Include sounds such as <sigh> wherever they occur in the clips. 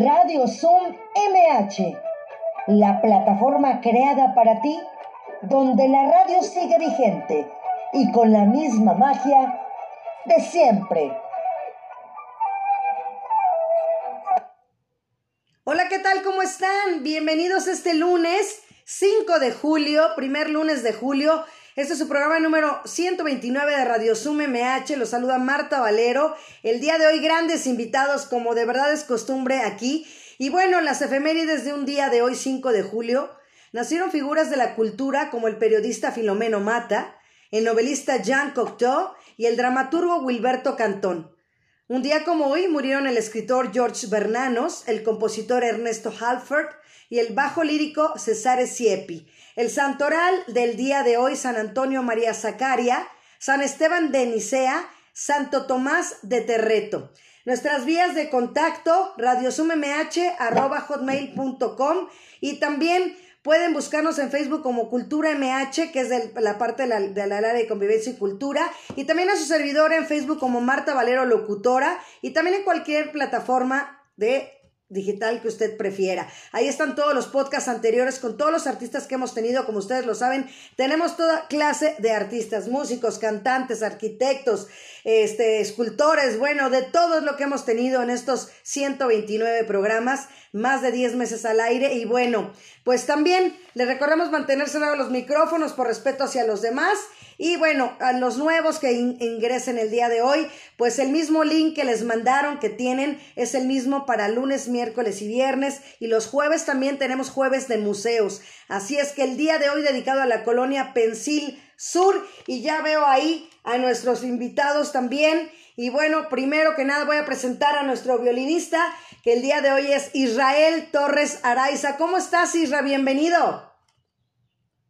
Radio Zoom MH, la plataforma creada para ti, donde la radio sigue vigente y con la misma magia de siempre. Hola, ¿qué tal? ¿Cómo están? Bienvenidos este lunes 5 de julio, primer lunes de julio. Este es su programa número 129 de Radio Zoom MH. Los saluda Marta Valero. El día de hoy grandes invitados, como de verdad es costumbre aquí. Y bueno, las efemérides de un día de hoy, 5 de julio, nacieron figuras de la cultura como el periodista Filomeno Mata, el novelista Jean Cocteau y el dramaturgo Wilberto Cantón. Un día como hoy murieron el escritor George Bernanos, el compositor Ernesto Halford y el bajo lírico Cesare Siepi. El santoral del día de hoy, San Antonio María Zacaria, San Esteban de Nicea, Santo Tomás de Terreto. Nuestras vías de contacto, hotmail.com y también Pueden buscarnos en Facebook como Cultura MH, que es la parte de la, de la, área de convivencia y cultura. Y también a su servidor en Facebook como Marta Valero Locutora. Y también en cualquier plataforma de digital que usted prefiera. Ahí están todos los podcasts anteriores con todos los artistas que hemos tenido, como ustedes lo saben, tenemos toda clase de artistas, músicos, cantantes, arquitectos, este, escultores, bueno, de todo lo que hemos tenido en estos 129 programas, más de 10 meses al aire. Y bueno, pues también le recordamos mantenerse a los micrófonos por respeto hacia los demás y bueno, a los nuevos que ingresen el día de hoy, pues el mismo link que les mandaron que tienen es el mismo para lunes, miércoles y viernes. Y los jueves también tenemos jueves de museos. Así es que el día de hoy dedicado a la colonia Pensil Sur. Y ya veo ahí a nuestros invitados también. Y bueno, primero que nada voy a presentar a nuestro violinista, que el día de hoy es Israel Torres Araiza. ¿Cómo estás, Isra? Bienvenido.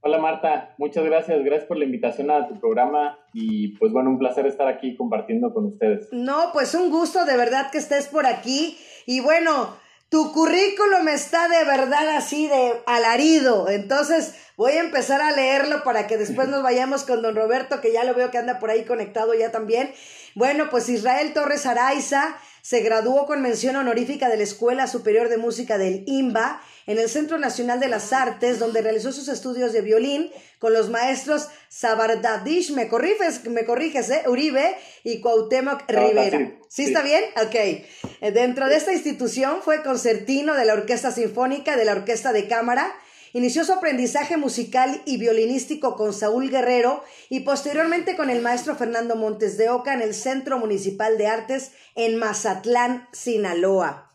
Hola Marta, muchas gracias, gracias por la invitación a tu programa y pues bueno, un placer estar aquí compartiendo con ustedes. No, pues un gusto de verdad que estés por aquí y bueno, tu currículum está de verdad así de alarido, entonces voy a empezar a leerlo para que después nos vayamos con don Roberto, que ya lo veo que anda por ahí conectado ya también. Bueno, pues Israel Torres Araiza se graduó con mención honorífica de la Escuela Superior de Música del IMBA en el Centro Nacional de las Artes, donde realizó sus estudios de violín con los maestros Sabardadish, me corriges, me corriges, ¿eh? Uribe y Cuauhtémoc Rivera. Sí, está bien? Ok. Eh, dentro de esta institución fue concertino de la Orquesta Sinfónica, de la Orquesta de Cámara, Inició su aprendizaje musical y violinístico con Saúl Guerrero y posteriormente con el maestro Fernando Montes de Oca en el Centro Municipal de Artes en Mazatlán, Sinaloa.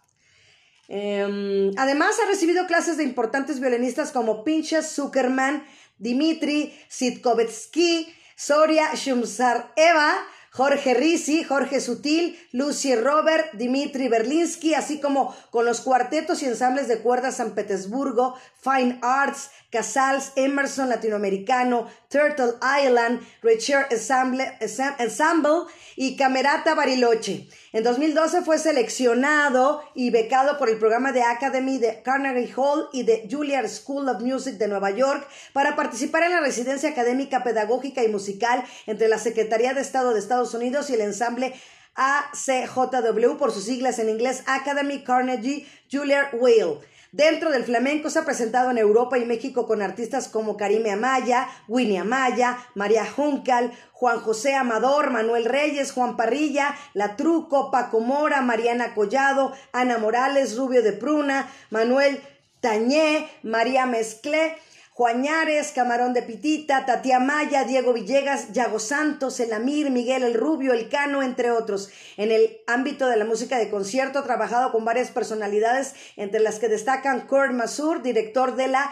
Em, además, ha recibido clases de importantes violinistas como Pinchas Zuckerman, Dimitri Sitkovetsky, Soria Shumsar Eva, Jorge Risi, Jorge Sutil, Lucy Robert, Dimitri Berlinsky, así como con los cuartetos y ensambles de cuerdas San Petersburgo, Fine Arts, Casals, Emerson Latinoamericano, Turtle Island, Richard Ensemble, y Camerata Bariloche. En 2012 fue seleccionado y becado por el programa de Academy de Carnegie Hall y de Juilliard School of Music de Nueva York para participar en la residencia académica pedagógica y musical entre la Secretaría de Estado de Estados Unidos y el ensamble ACJW por sus siglas en inglés Academy Carnegie Juilliard Whale. Dentro del flamenco se ha presentado en Europa y México con artistas como Karime Amaya, Winnie Amaya, María Juncal, Juan José Amador, Manuel Reyes, Juan Parrilla, La Truco, Paco Mora, Mariana Collado, Ana Morales, Rubio de Pruna, Manuel Tañé, María Mezclé, Juañares, Camarón de Pitita, Tatia Maya, Diego Villegas, Yago Santos, El Amir, Miguel el Rubio, El Cano, entre otros. En el ámbito de la música de concierto ha trabajado con varias personalidades, entre las que destacan Kurt Masur, director de la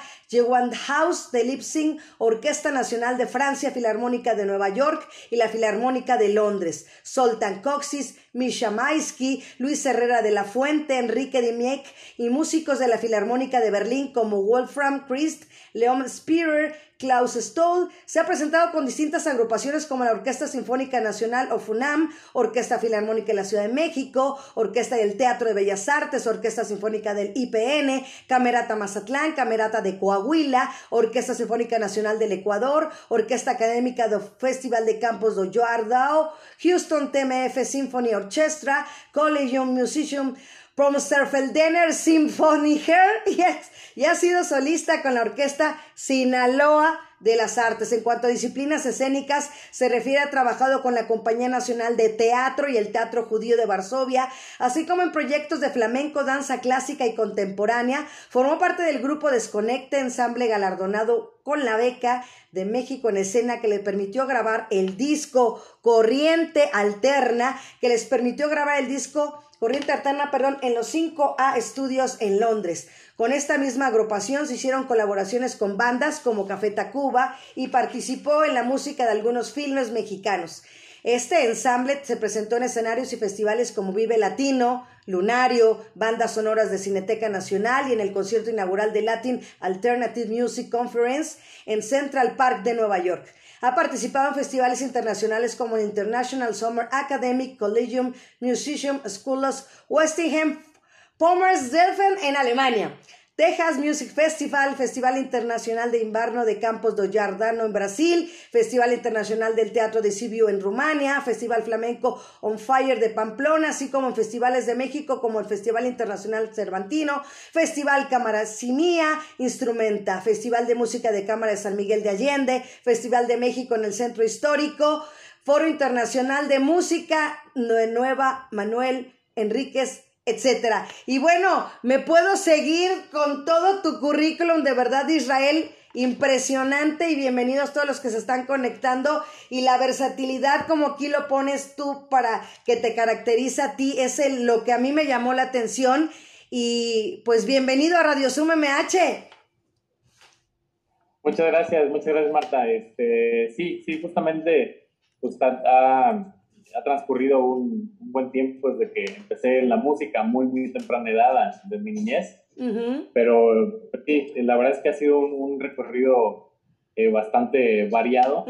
House de Lipsing, Orquesta Nacional de Francia, Filarmónica de Nueva York y la Filarmónica de Londres. Soltan Coxis, Misha Maisky, Luis Herrera de la Fuente, Enrique Dimiek y músicos de la Filarmónica de Berlín como Wolfram Christ, Leon Spearer, Klaus Stoll. Se ha presentado con distintas agrupaciones como la Orquesta Sinfónica Nacional o FUNAM, Orquesta Filarmónica de la Ciudad de México, Orquesta del Teatro de Bellas Artes, Orquesta Sinfónica del IPN, Camerata Mazatlán, Camerata de Coahuila, Orquesta Sinfónica Nacional del Ecuador, Orquesta Académica del Festival de Campos de Joardao, Houston TMF Symphony Orchestra, Collegium Musicium from Serfeldener Symphoniker <laughs> y ha sido solista con la orquesta Sinaloa de las Artes. En cuanto a disciplinas escénicas, se refiere a trabajado con la Compañía Nacional de Teatro y el Teatro Judío de Varsovia, así como en proyectos de flamenco, danza clásica y contemporánea. Formó parte del grupo Desconecte, ensamble galardonado con la beca de México en escena que le permitió grabar el disco Corriente Alterna, que les permitió grabar el disco Corriente Alterna, perdón, en los 5A Estudios en Londres. Con esta misma agrupación se hicieron colaboraciones con bandas como Café Tacuba y participó en la música de algunos filmes mexicanos. Este ensamble se presentó en escenarios y festivales como Vive Latino, Lunario, bandas sonoras de Cineteca Nacional y en el concierto inaugural de Latin Alternative Music Conference en Central Park de Nueva York. Ha participado en festivales internacionales como el International Summer Academic Collegium Musician School of Westingham Pommersdorfen en Alemania. Texas Music Festival, Festival Internacional de Inverno de Campos do Jardano en Brasil, Festival Internacional del Teatro de Sibiu en Rumania, Festival Flamenco On Fire de Pamplona, así como en festivales de México como el Festival Internacional Cervantino, Festival Cámara Simía, Instrumenta, Festival de Música de Cámara de San Miguel de Allende, Festival de México en el Centro Histórico, Foro Internacional de Música Nueva Manuel Enríquez etcétera. Y bueno, me puedo seguir con todo tu currículum de verdad, Israel. Impresionante y bienvenidos todos los que se están conectando y la versatilidad como aquí lo pones tú para que te caracteriza a ti es lo que a mí me llamó la atención y pues bienvenido a Radio Zoom MH. Muchas gracias, muchas gracias Marta. Este, sí, sí, justamente pues, a ha transcurrido un, buen tiempo desde que empecé en la música, muy, muy temprana edad, desde mi niñez. Pero sí, la verdad es que ha sido un, recorrido eh, bastante variado,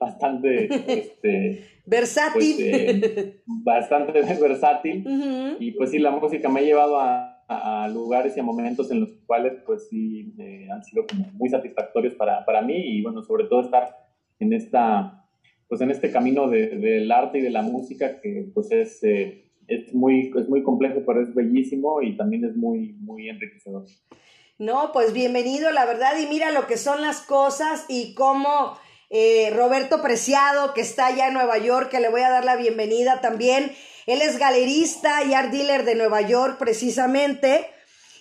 bastante este, <laughs> versátil. Pues, eh, bastante <laughs> versátil. Y pues sí, la música me ha llevado a, lugares y a momentos en los cuales pues sí eh, han sido como muy satisfactorios para, para mí y bueno, sobre todo estar en esta pues en este camino del arte y de la música que pues es, eh, es, muy, es muy complejo, pero es bellísimo y también es muy, muy enriquecedor. No, pues bienvenido, la verdad, y mira lo que son las cosas y cómo eh, Roberto Preciado, que está allá en Nueva York, que le voy a dar la bienvenida también. Él es galerista y art dealer de Nueva York, precisamente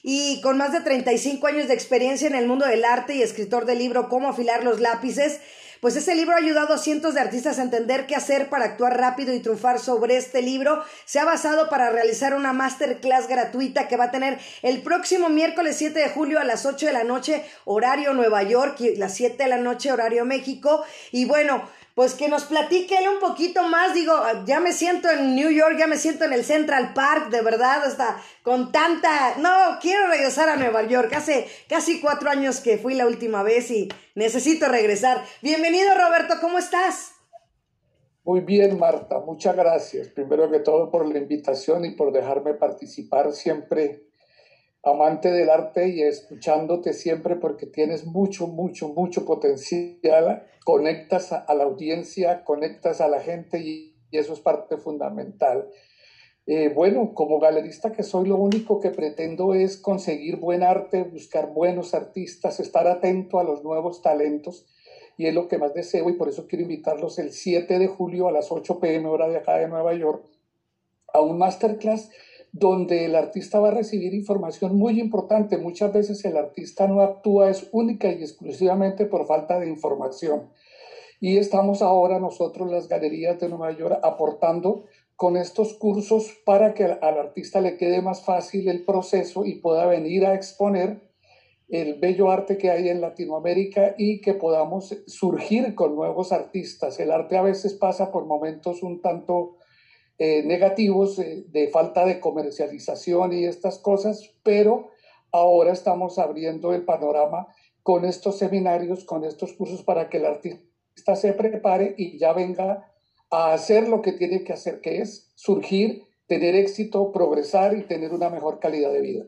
y con más de 35 años de experiencia en el mundo del arte y escritor del libro Cómo afilar los lápices, pues ese libro ha ayudado a cientos de artistas a entender qué hacer para actuar rápido y triunfar sobre este libro. Se ha basado para realizar una masterclass gratuita que va a tener el próximo miércoles 7 de julio a las 8 de la noche, horario Nueva York, y las 7 de la noche, horario México. Y bueno, pues que nos platique él un poquito más. Digo, ya me siento en New York, ya me siento en el Central Park, de verdad, hasta con tanta... No, quiero regresar a Nueva York. Hace casi cuatro años que fui la última vez y necesito regresar. Bienvenido, Roberto, ¿cómo estás? Muy bien, Marta, muchas gracias. Primero que todo por la invitación y por dejarme participar siempre amante del arte y escuchándote siempre porque tienes mucho, mucho, mucho potencial. Conectas a, la audiencia, conectas a la gente y, eso es parte fundamental. Eh, bueno, como galerista que soy, lo único que pretendo es conseguir buen arte, buscar buenos artistas, estar atento a los nuevos talentos y es lo que más deseo y por eso quiero invitarlos el 7 de julio a las 8 pm hora de acá de Nueva York a un masterclass donde el artista va a recibir información muy importante. Muchas veces el artista no actúa es única y exclusivamente por falta de información. Y estamos ahora nosotros, las galerías de Nueva York, aportando con estos cursos para que al artista le quede más fácil el proceso y pueda venir a exponer el bello arte que hay en Latinoamérica y que podamos surgir con nuevos artistas. El arte a veces pasa por momentos un tanto eh, negativos eh, de falta de comercialización y estas cosas, pero ahora estamos abriendo el panorama con estos seminarios, con estos cursos para que el artista se prepare y ya venga a hacer lo que tiene que hacer, que es surgir, tener éxito, progresar y tener una mejor calidad de vida.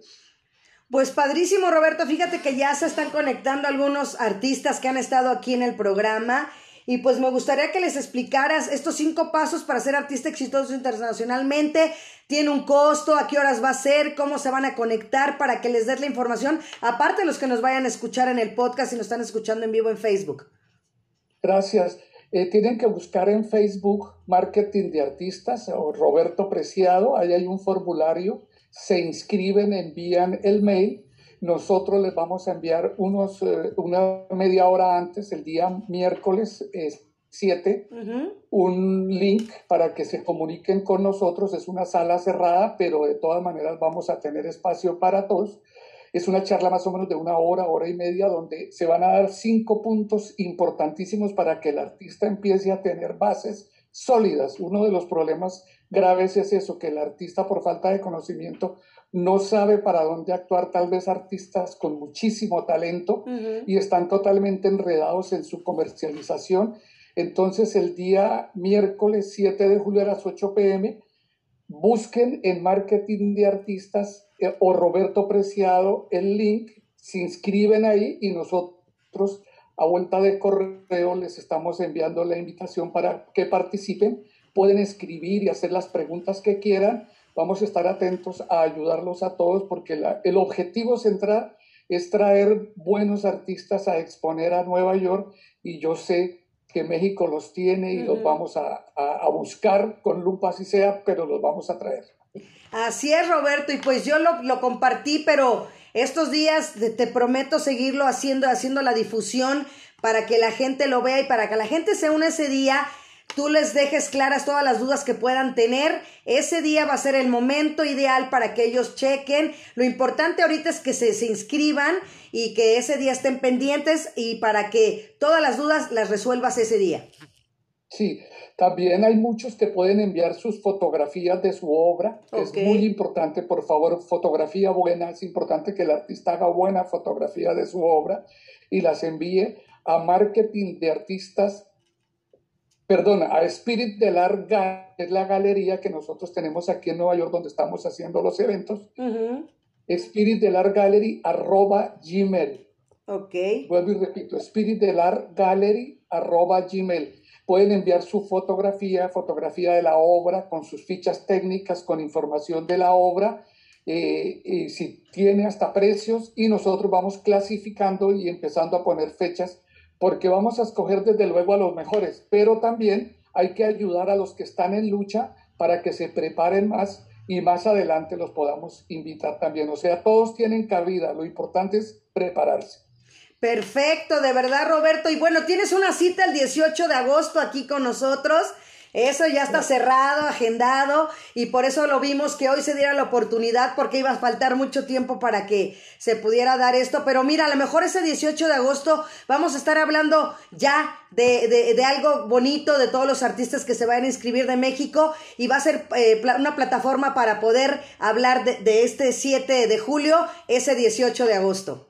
Pues padrísimo, Roberto. Fíjate que ya se están conectando algunos artistas que han estado aquí en el programa Y pues me gustaría que les explicaras estos cinco pasos para ser artista exitoso internacionalmente. Tiene un costo, a qué horas va a ser, cómo se van a conectar para que les des la información, aparte los que nos vayan a escuchar en el podcast y nos están escuchando en vivo en Facebook. Gracias. Eh, tienen que buscar en Facebook Marketing de Artistas o Roberto Preciado. Ahí hay un formulario. Se inscriben, envían el mail. Nosotros les vamos a enviar unos, eh, una media hora antes, el día miércoles 7, un link para que se comuniquen con nosotros. Es una sala cerrada, pero de todas maneras vamos a tener espacio para todos. Es una charla más o menos de una hora, hora y media, donde se van a dar cinco puntos importantísimos para que el artista empiece a tener bases sólidas. Uno de los problemas graves es eso, que el artista por falta de conocimiento no sabe para dónde actuar, tal vez artistas con muchísimo talento y están totalmente enredados en su comercialización. Entonces el día miércoles 7 de julio a las 8 pm, busquen en marketing de artistas eh, o Roberto Preciado el link, se inscriben ahí y nosotros a vuelta de correo les estamos enviando la invitación para que participen. Pueden escribir y hacer las preguntas que quieran. Vamos a estar atentos a ayudarlos a todos porque el objetivo central es traer buenos artistas a exponer a Nueva York y yo sé que México los tiene y los vamos a, a, buscar con lupa si sea, pero los vamos a traer. Así es, Roberto, y pues yo lo, compartí, pero estos días te, prometo seguirlo haciendo, haciendo la difusión para que la gente lo vea y para que la gente se una ese día tú les dejes claras todas las dudas que puedan tener. Ese día va a ser el momento ideal para que ellos chequen. Lo importante ahorita es que se, se, inscriban y que ese día estén pendientes y para que todas las dudas las resuelvas ese día. Sí, también hay muchos que pueden enviar sus fotografías de su obra. Es muy importante, por favor, fotografía buena. Es importante que el artista haga buena fotografía de su obra y las envíe a marketing de artistas, perdón, a Spirit del Art es la galería que nosotros tenemos aquí en Nueva York donde estamos haciendo los eventos. Spirit del Art Gallery arroba gmail. Ok. Vuelvo y repito, Spirit del Art Gallery arroba gmail Pueden enviar su fotografía, fotografía de la obra, con sus fichas técnicas, con información de la obra, eh, y si tiene hasta precios, y nosotros vamos clasificando y empezando a poner fechas, porque vamos a escoger desde luego a los mejores, pero también hay que ayudar a los que están en lucha para que se preparen más y más adelante los podamos invitar también. O sea, todos tienen cabida, lo importante es prepararse. Perfecto, de verdad, Roberto. Y bueno, tienes una cita el 18 de agosto aquí con nosotros. Eso ya está cerrado, agendado, y por eso lo vimos que hoy se diera la oportunidad, porque iba a faltar mucho tiempo para que se pudiera dar esto. Pero mira, a lo mejor ese 18 de agosto vamos a estar hablando ya de, algo bonito de todos los artistas que se vayan a inscribir de México, y va a ser eh, una plataforma para poder hablar de, de este 7 de julio, ese 18 de agosto.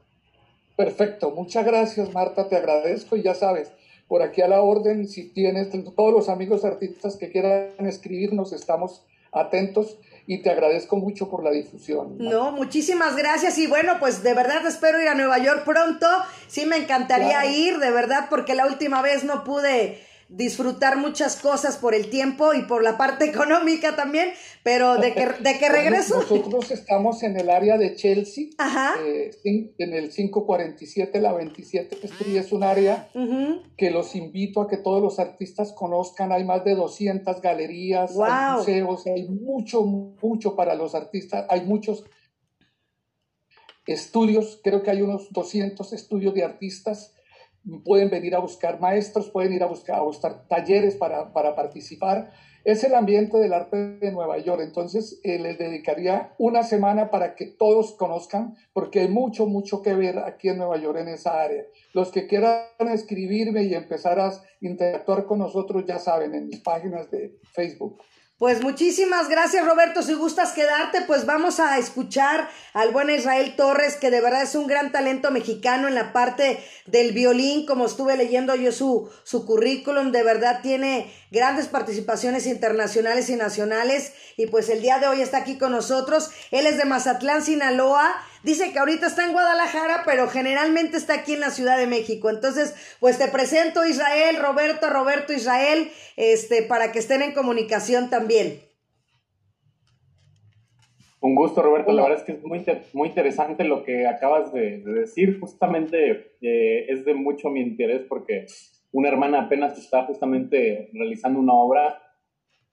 Perfecto, muchas gracias Marta, te agradezco y ya sabes, por aquí a la orden, si tienes todos los amigos artistas que quieran escribirnos, estamos atentos y te agradezco mucho por la difusión. No, muchísimas gracias. Y bueno, pues de verdad espero ir a Nueva York pronto, sí me encantaría ir, de verdad, porque la última vez no pude disfrutar muchas cosas por el tiempo y por la parte <laughs> económica también, pero de que, de que <laughs> regreso. Nosotros estamos en el área de Chelsea, eh, en el 547, la 27 Street, es un área que los invito a que todos los artistas conozcan. Hay más de 200 galerías, hay museos, hay mucho, mucho para los artistas, hay muchos estudios, creo que hay unos 200 estudios de artistas pueden venir a buscar maestros, pueden ir a buscar, a buscar talleres para, para participar. Es el ambiente del arte de Nueva York, entonces eh, les dedicaría una semana para que todos conozcan, porque hay mucho, mucho que ver aquí en Nueva York en esa área. Los que quieran escribirme y empezar a interactuar con nosotros, ya saben, en mis páginas de Facebook. Pues muchísimas gracias Roberto, si gustas quedarte, pues vamos a escuchar al buen Israel Torres, que de verdad es un gran talento mexicano en la parte del violín, como estuve leyendo yo su, su currículum, de verdad tiene grandes participaciones internacionales y nacionales, y pues el día de hoy está aquí con nosotros, él es de Mazatlán, Sinaloa, Dice que ahorita está en Guadalajara, pero generalmente está aquí en la Ciudad de México. Entonces, pues te presento Israel, Roberto, Roberto Israel, este, para que estén en comunicación también. Un gusto, Roberto. La verdad es que es muy, muy interesante lo que acabas de, decir. Justamente eh, es de mucho mi interés porque una hermana apenas está justamente realizando una obra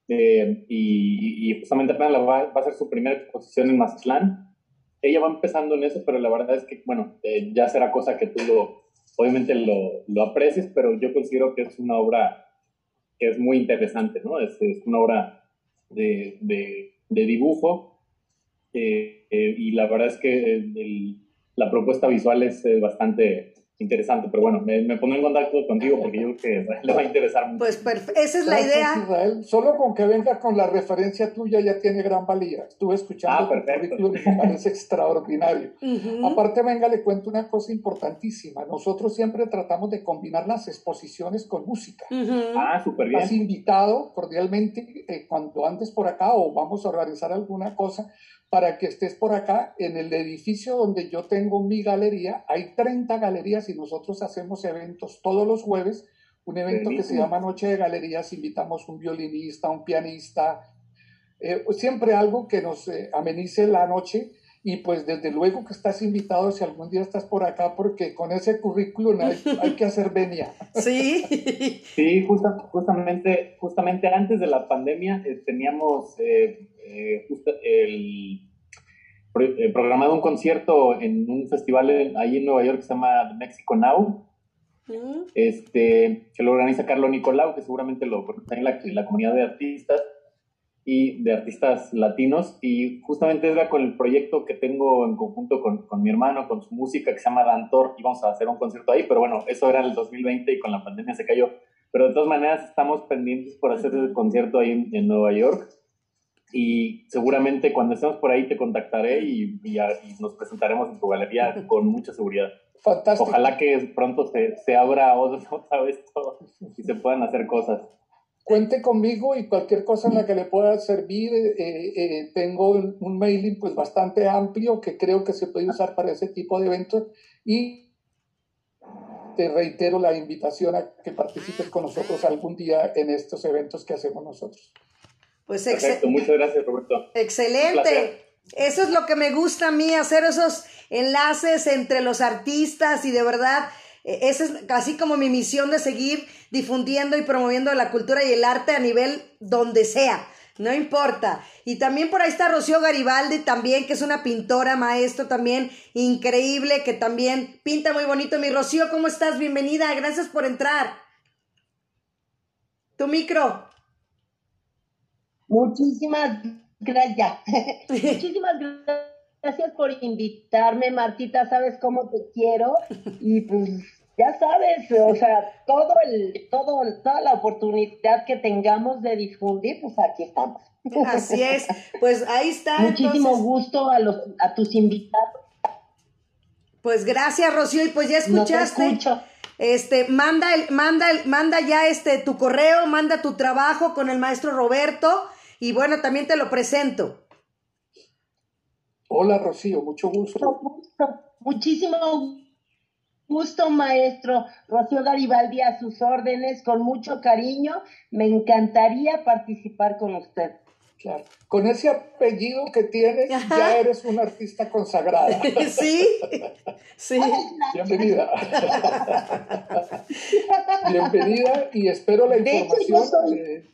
eh, y, justamente apenas va, a hacer su primera exposición en Mazatlán. Ella va empezando en eso, pero la verdad es que, bueno, eh, ya será cosa que tú lo, obviamente lo, lo, aprecies, pero yo considero que es una obra que es muy interesante, ¿no? Es, es una obra de, de, dibujo eh, eh, y la verdad es que la propuesta visual es bastante interesante, pero bueno, me, me pongo en contacto contigo porque yo creo que <laughs> le va a interesar mucho. Pues esa es la idea. Israel, solo con que venga con la referencia tuya ya tiene gran valía. Estuve escuchando ah, tu me parece extraordinario. Aparte, venga, le cuento una cosa importantísima. Nosotros siempre tratamos de combinar las exposiciones con música. Ah, súper bien. Has invitado cordialmente cuando andes por acá o vamos a organizar alguna cosa para que estés por acá en el edificio donde yo tengo mi galería. Hay 30 galerías y nosotros hacemos eventos todos los jueves, un evento que se llama Noche de Galerías, invitamos un violinista, un pianista, eh, siempre algo que nos eh, amenice la noche. Y pues desde luego que estás invitado si algún día estás por acá, porque con ese currículum hay, que hacer venia. <laughs> Sí. Sí, justamente, justamente antes de la pandemia eh, teníamos eh, el, eh, programado un concierto en un festival ahí en Nueva York que se llama Mexico Now, mm. este, que lo organiza Carlos Nicolau, que seguramente lo está en la, comunidad de artistas y de artistas latinos, y justamente era con el proyecto que tengo en conjunto con, con, mi hermano, con su música que se llama Dantor, y vamos a hacer un concierto ahí, pero bueno, eso era en el 2020 y con la pandemia se cayó. Pero de todas maneras estamos pendientes por hacer el concierto ahí en Nueva York y seguramente cuando estemos por ahí te contactaré y, nos presentaremos en tu galería con mucha seguridad. Fantástico. Ojalá que pronto se, se abra otra vez todo y se puedan hacer cosas. Cuente conmigo y cualquier cosa en la que le pueda servir. Eh, eh, tengo un mailing pues bastante amplio que creo que se puede usar para ese tipo de eventos y te reitero la invitación a que participes con nosotros algún día en estos eventos que hacemos nosotros. Pues Perfecto, muchas gracias Roberto. Excelente. Eso es lo que me gusta a mí, hacer esos enlaces entre los artistas y de verdad, eh, esa es casi como mi misión de seguir difundiendo y promoviendo la cultura y el arte a nivel donde sea, no importa. Y también por ahí está Rocío Garibaldi también, que es una pintora, maestro también, increíble, que también pinta muy bonito. Mi Rocío, ¿cómo estás? Bienvenida, gracias por entrar. Tu micro. Muchísimas gracias. <laughs> Muchísimas gracias por invitarme, Martita. Sabes cómo te quiero y pues ya sabes, o sea, todo el, todo, toda la oportunidad que tengamos de difundir, pues aquí estamos. Así es, pues ahí está. Muchísimo gusto a los, a tus invitados. Pues gracias, Rocío, y pues ya escuchaste. escucho. Este, manda el, manda el, manda ya este tu correo, manda tu trabajo con el maestro Roberto y bueno, también te lo presento. Hola Rocío, mucho gusto. Muchísimo gusto, maestro Rocío Garibaldi, a sus órdenes, con mucho cariño. Me encantaría participar con usted. Claro. Con ese apellido que tienes, ya eres una artista consagrada. <laughs> Sí, sí. Bienvenida. <laughs> Bienvenida y espero la información.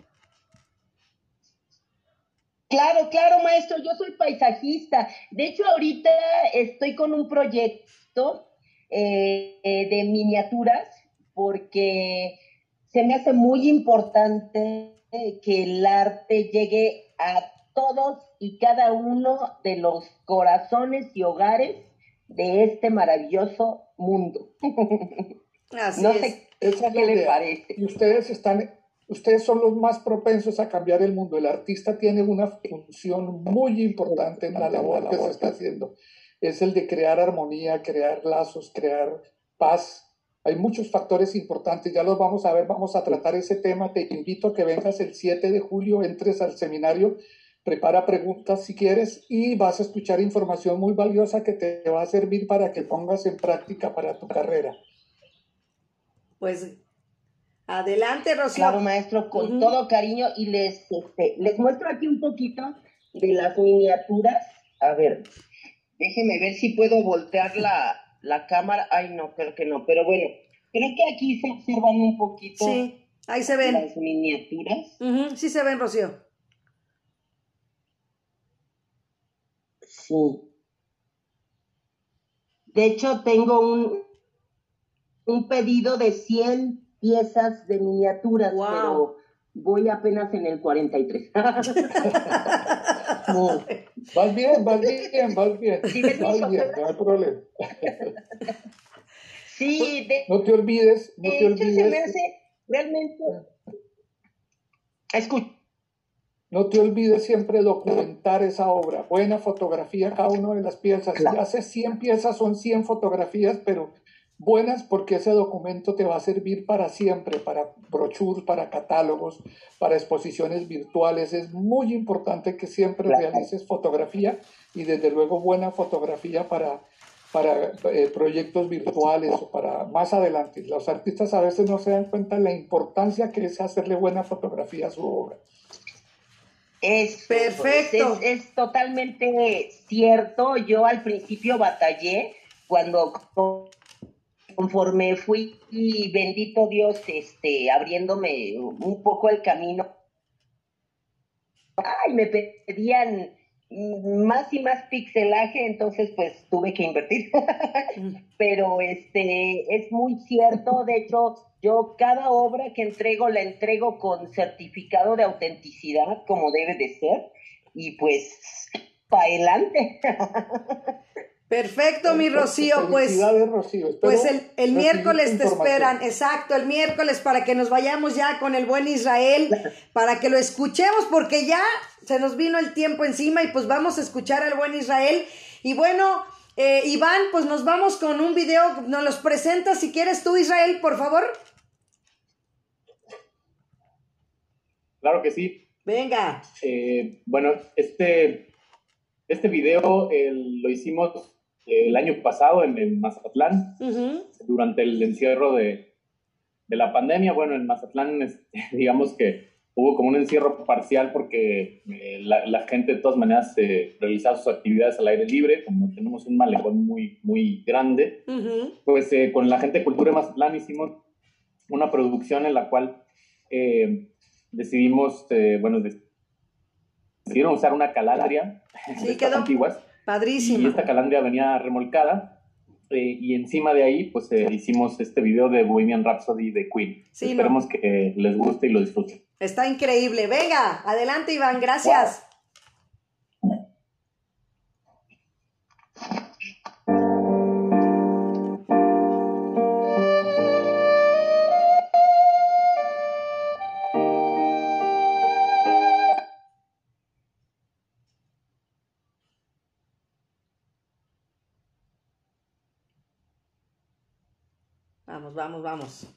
Claro, claro, maestro, yo soy paisajista. De hecho, ahorita estoy con un proyecto eh, de miniaturas porque se me hace muy importante que el arte llegue a todos y cada uno de los corazones y hogares de este maravilloso mundo. <laughs> Así no es. sé qué le parece. Y ustedes están ustedes son los más propensos a cambiar el mundo. El artista tiene una función muy importante en la labor que se está haciendo. Es el de crear armonía, crear lazos, crear paz. Hay muchos factores importantes, ya los vamos a ver, vamos a tratar ese tema. Te invito a que vengas el 7 de julio, entres al seminario Prepara preguntas si quieres y vas a escuchar información muy valiosa que te va a servir para que pongas en práctica para tu carrera. Pues adelante, Rocío. Claro, maestro, con todo cariño y les, este, les muestro aquí un poquito de las miniaturas. A ver, déjeme ver si puedo voltear la, la cámara. Ay, no, creo que no, pero bueno, creo que aquí se observan un poquito. Sí, ahí se ven. Las miniaturas. sí se ven, Rocío. Sí. De hecho, tengo un, un pedido de 100 piezas de miniaturas, pero voy apenas en el 43. <laughs> no. Vas bien, vas bien, vas bien. Sí, vas bien, no hay problema. Sí, no te olvides, no te olvides. Se me hace realmente. Escucha. No te olvides siempre documentar esa obra. Buena fotografía cada una de las piezas. Si haces 100 piezas, son 100 fotografías, pero buenas porque ese documento te va a servir para siempre, para brochures, para catálogos, para exposiciones virtuales. Es muy importante que siempre realices fotografía y desde luego buena fotografía para, para eh, proyectos virtuales o para más adelante. Los artistas a veces no se dan cuenta de la importancia que es hacerle buena fotografía a su obra. Es perfecto. Es, totalmente cierto. Yo al principio batallé cuando conforme fui y bendito Dios, este, abriéndome un poco el camino. Ay, me pedían más y más pixelaje, entonces pues tuve que invertir. Mm. Pero este es muy cierto, de hecho, yo cada obra que entrego la entrego con certificado de autenticidad como debe de ser y pues para adelante. <laughs> Perfecto, mi Rocío. Pues, Rocío. pues el, el miércoles te esperan, exacto, el miércoles para que nos vayamos ya con el buen Israel, <laughs> para que lo escuchemos, porque ya se nos vino el tiempo encima y pues vamos a escuchar al buen Israel. Y bueno, eh, Iván, pues nos vamos con un video, nos los presentas si quieres tú, Israel, por favor. Claro que sí. Venga. Eh, bueno, este, este video lo hicimos el año pasado en, Mazatlán, durante el encierro de, la pandemia. Bueno, en Mazatlán, <laughs> digamos que hubo como un encierro parcial porque eh, la, gente de todas maneras eh, realizaba sus actividades al aire libre, como tenemos un malecón muy, muy grande, pues eh, con la gente de Cultura de Mazatlán hicimos una producción en la cual decidimos, bueno, decidieron usar una calandria sí, de antiguas Padrísimo. Y esta calandria venía remolcada. Eh, y encima de ahí, pues eh, hicimos este video de Bohemian Rhapsody de Queen. Esperemos que les guste y lo disfruten. Está increíble. Venga, adelante, Iván. Gracias. Vamos, vamos.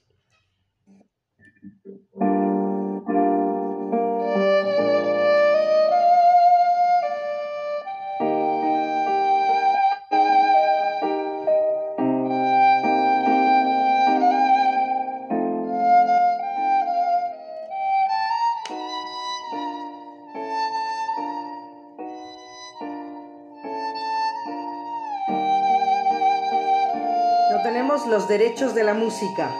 Derechos de la música.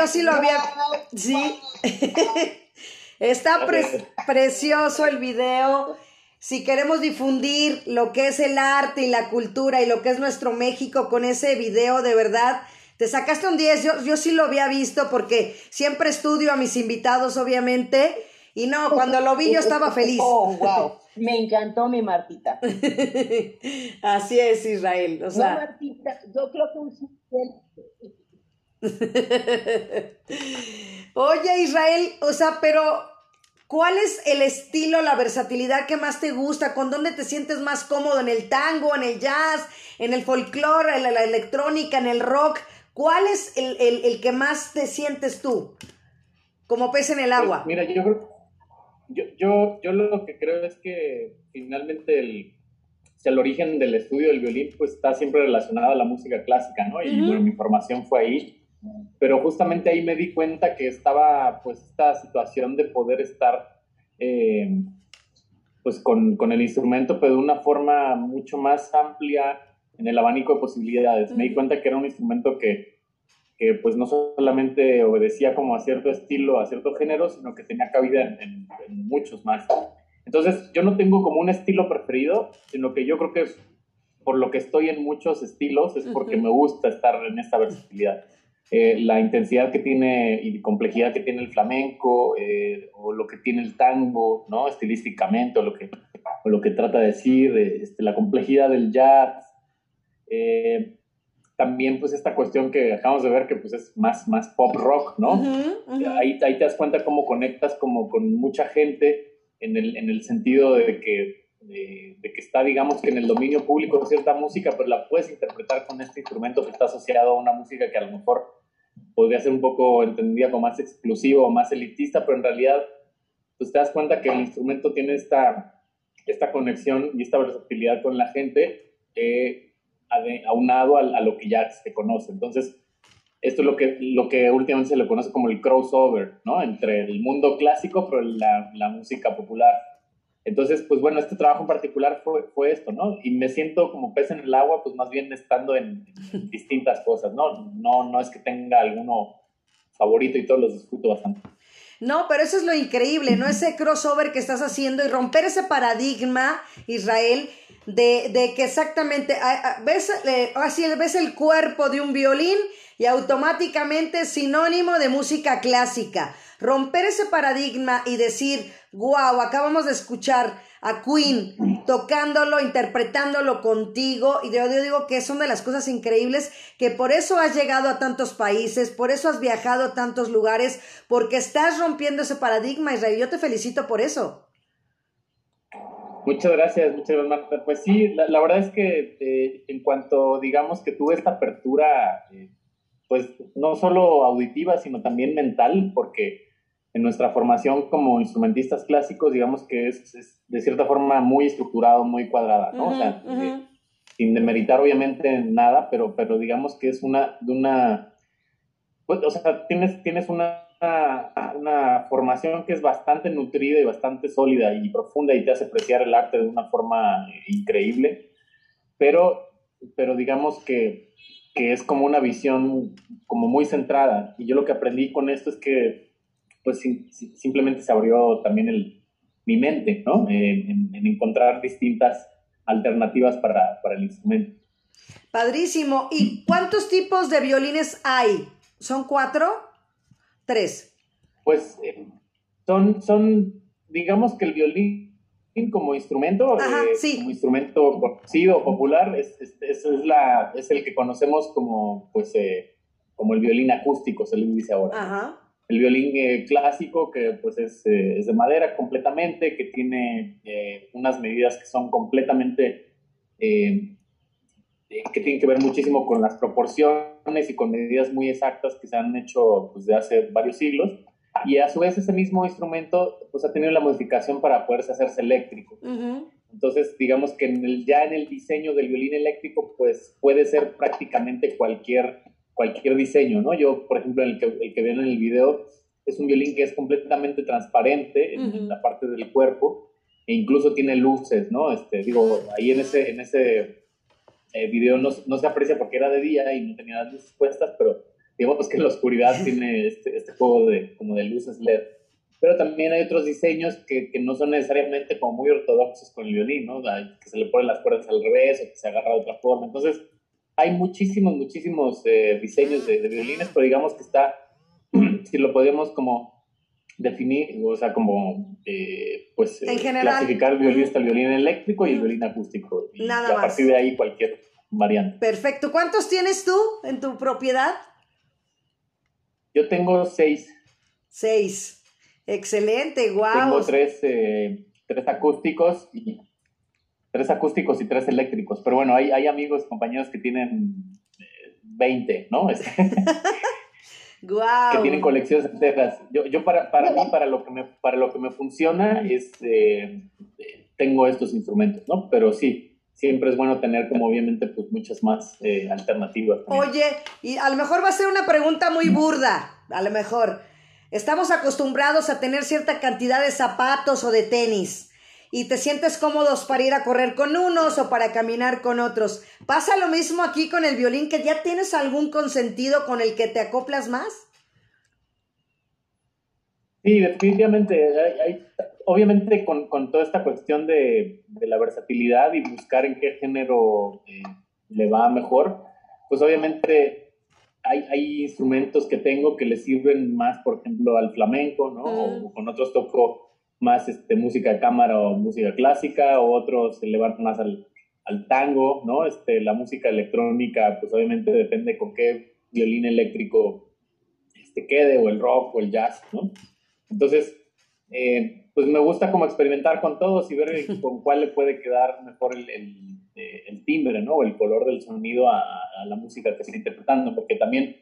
Yo sí lo había. Sí. <laughs> Está precioso el video. Si queremos difundir lo que es el arte y la cultura y lo que es nuestro México con ese video, de verdad, te sacaste un 10. Yo, yo sí lo había visto porque siempre estudio a mis invitados, obviamente. Y no, cuando lo vi yo estaba feliz. Oh, wow. Me encantó mi Martita. <laughs> Así es, Israel. O sea... No, Martita, yo creo que un Oye, Israel, o sea, pero ¿cuál es el estilo, la versatilidad que más te gusta? ¿Con dónde te sientes más cómodo? ¿En el tango, en el jazz, en el folclore, en la electrónica, en el rock? ¿Cuál es el, que más te sientes tú? Como pez en el pues, agua. mira, yo, yo, yo lo que creo es que finalmente el, el origen del estudio del violín pues está siempre relacionado a la música clásica, ¿no? Y bueno, mi formación fue ahí pero justamente ahí me di cuenta que estaba pues esta situación de poder estar eh, pues con, con, el instrumento, pero de una forma mucho más amplia en el abanico de posibilidades. Me di cuenta que era un instrumento que, que, pues no solamente obedecía como a cierto estilo, a cierto género, sino que tenía cabida en, en muchos más. Entonces yo no tengo como un estilo preferido, sino que yo creo que por lo que estoy en muchos estilos es porque me gusta estar en esta versatilidad. Eh, la intensidad que tiene y complejidad que tiene el flamenco eh, o lo que tiene el tango, ¿no? Estilísticamente o lo que, lo que trata de decir, este, la complejidad del jazz. Eh, también pues esta cuestión que acabamos de ver que pues es más, más pop rock, ¿no? Ahí, ahí te das cuenta cómo conectas como con mucha gente en el, en el sentido de que de, que está, digamos, que en el dominio público cierta música, pero la puedes interpretar con este instrumento que está asociado a una música que a lo mejor podría ser un poco entendida como más exclusivo o más elitista, pero en realidad pues te das cuenta que el instrumento tiene esta, esta conexión y esta versatilidad con la gente eh, aunado a, a, lo que ya se conoce. Entonces, esto es lo que, lo que últimamente se le conoce como el crossover, ¿no? Entre el mundo clásico, pero la, la música popular. Entonces, pues bueno, este trabajo en particular fue, fue esto, ¿no? Y me siento como pez en el agua, pues más bien estando en, <laughs> distintas cosas, ¿no? ¿no? No es que tenga alguno favorito y todos los disfruto bastante. No, pero eso es lo increíble, ¿no? Ese crossover que estás haciendo y romper ese paradigma, Israel, de, de que exactamente, ves, eh, así ves el cuerpo de un violín y automáticamente sinónimo de música clásica. Romper ese paradigma y decir, wow, acabamos de escuchar a Queen tocándolo, interpretándolo contigo. Y yo, digo que es una de las cosas increíbles que por eso has llegado a tantos países, por eso has viajado a tantos lugares, porque estás rompiendo ese paradigma, Israel. Yo te felicito por eso. Muchas gracias, muchas gracias, Marta. Pues sí, la, verdad es que eh, en cuanto digamos que tuve esta apertura, eh, pues no solo auditiva, sino también mental, porque en nuestra formación como instrumentistas clásicos, digamos que es, de cierta forma muy estructurado, muy cuadrada, ¿no? o sea, sin demeritar obviamente nada, pero, pero digamos que es una, de una, pues, o sea, tienes, tienes una, una, formación que es bastante nutrida y bastante sólida y profunda y te hace apreciar el arte de una forma increíble, pero, pero digamos que, que es como una visión como muy centrada. Y yo lo que aprendí con esto es que pues simplemente se abrió también el, mi mente, ¿no? en, encontrar distintas alternativas para, para, el instrumento. Padrísimo. ¿Y cuántos tipos de violines hay? ¿Son cuatro? ¿Tres? Pues eh, son, son, digamos que el violín como instrumento, eh, como instrumento conocido, popular, es, es, la, es el que conocemos como, pues, eh, como el violín acústico, se le dice ahora. Ajá el violín eh, clásico, que pues es, es, de madera completamente, que tiene unas medidas que son completamente, que tienen que ver muchísimo con las proporciones y con medidas muy exactas que se han hecho pues, de hace varios siglos. Y a su vez ese mismo instrumento pues ha tenido la modificación para poderse hacerse eléctrico. Entonces, digamos que en el, ya en el diseño del violín eléctrico, pues puede ser prácticamente cualquier cualquier diseño, ¿no? Yo, por ejemplo, el que, el que ven en el video es un violín que es completamente transparente en, la parte del cuerpo e incluso tiene luces, ¿no? Este, digo, ahí en ese, en ese eh, video no, no, se aprecia porque era de día y no tenía las luces puestas, pero digamos que en la oscuridad <laughs> tiene este, este juego de, como de luces LED. Pero también hay otros diseños que, que, no son necesariamente como muy ortodoxos con el violín, ¿no? Que se le ponen las cuerdas al revés o que se agarra de otra forma. Entonces, hay muchísimos, muchísimos eh, diseños de, de, violines, pero digamos que está, <clears throat> si lo podemos como definir, o sea, como, eh, pues, general, clasificar el violín está el violín eléctrico y el violín acústico. Y, Nada a más. partir de ahí cualquier variante. Perfecto. ¿Cuántos tienes tú en tu propiedad? Yo tengo seis. Seis. Excelente, wow. Tengo tres, eh, tres acústicos y tres acústicos y tres eléctricos. Pero bueno, hay, hay amigos, compañeros que tienen eh, 20, ¿no? Wow. <laughs> que tienen colecciones enteras. Yo, yo para, para mí, para lo que me, para lo que me funciona, es, eh, tengo estos instrumentos, ¿no? Pero sí, siempre es bueno tener como obviamente pues muchas más eh, alternativas. También. Oye, y a lo mejor va a ser una pregunta muy burda, a lo mejor. Estamos acostumbrados a tener cierta cantidad de zapatos o de tenis y te sientes cómodos para ir a correr con unos o para caminar con otros. ¿Pasa lo mismo aquí con el violín que ya tienes algún consentido con el que te acoplas más? Sí, definitivamente. Hay, hay, obviamente con, con, toda esta cuestión de, de, la versatilidad y buscar en qué género eh, le va mejor, pues obviamente hay, hay, instrumentos que tengo que le sirven más, por ejemplo, al flamenco, ¿no? O con otros toco más este, música de cámara o música clásica, o otros se le van más al, al tango, ¿no? Este, la música electrónica, pues obviamente depende con qué violín eléctrico este, quede, o el rock, o el jazz, ¿no? Entonces, eh, pues me gusta como experimentar con todos y ver <laughs> con cuál le puede quedar mejor el, el, timbre, ¿no? O el color del sonido a, a, la música que estoy interpretando, porque también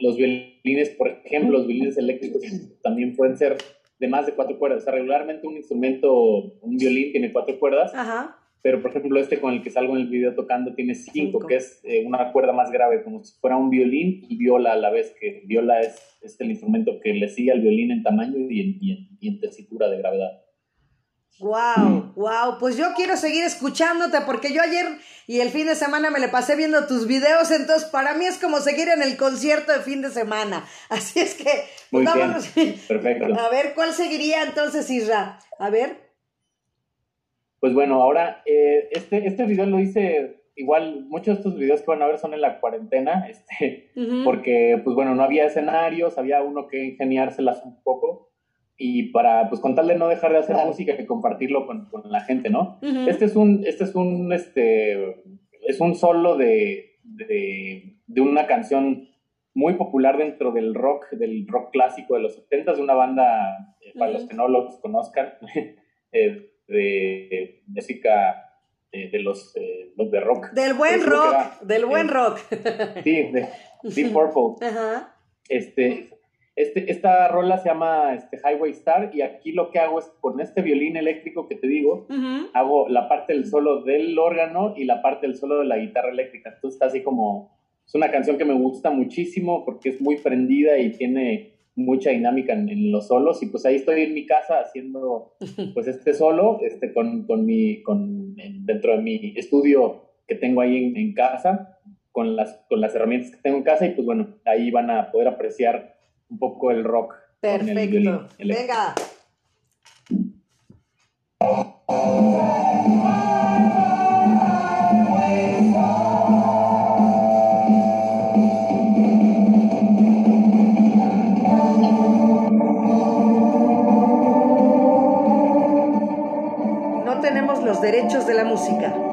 los violines, por ejemplo, los violines eléctricos también pueden ser de más de cuatro cuerdas. O sea, regularmente un instrumento, un violín tiene cuatro cuerdas, Ajá. Pero por ejemplo este con el que salgo en el video tocando tiene cinco, cinco. que es eh, una cuerda más grave, como si fuera un violín y viola a la vez, que viola es, es el instrumento que le sigue al violín en tamaño y en, y en, y en tesitura de gravedad. Wow, wow, pues yo quiero seguir escuchándote porque yo ayer y el fin de semana me le pasé viendo tus videos, entonces para mí es como seguir en el concierto de fin de semana. <laughs> Así es que Muy vámonos. Bien. Perfecto. A ver, ¿cuál seguiría entonces, Isra? A ver. Pues bueno, ahora eh, este, este video lo hice igual, muchos de estos videos que van a ver son en la cuarentena, <laughs> este, uh -huh. porque pues bueno, no había escenarios, había uno que ingeniárselas un poco y para, pues, con tal de no dejar de hacer claro. música, que compartirlo con, con, la gente, ¿no? Uh -huh. Este es un, este es un, este, es un solo de, de, de, una canción muy popular dentro del rock, del rock clásico de los 70 de una banda, eh, para uh -huh. los que no los conozcan, <laughs> eh, de música de, de los, eh, los, de rock. Del buen rock, era, del buen rock. Sí, de Deep <laughs> Purple. Ajá. Este, este, esta rola se llama este, Highway Star y aquí lo que hago es con este violín eléctrico que te digo, uh -huh. hago la parte del solo del órgano y la parte del solo de la guitarra eléctrica. Entonces está así como, es una canción que me gusta muchísimo porque es muy prendida y tiene mucha dinámica en, en los solos y pues ahí estoy en mi casa haciendo <laughs> pues este solo este, con, con mi, con, dentro de mi estudio que tengo ahí en, en casa con las, con las herramientas que tengo en casa y pues bueno, ahí van a poder apreciar un poco el rock. Perfecto. El Venga. Derechos de la música.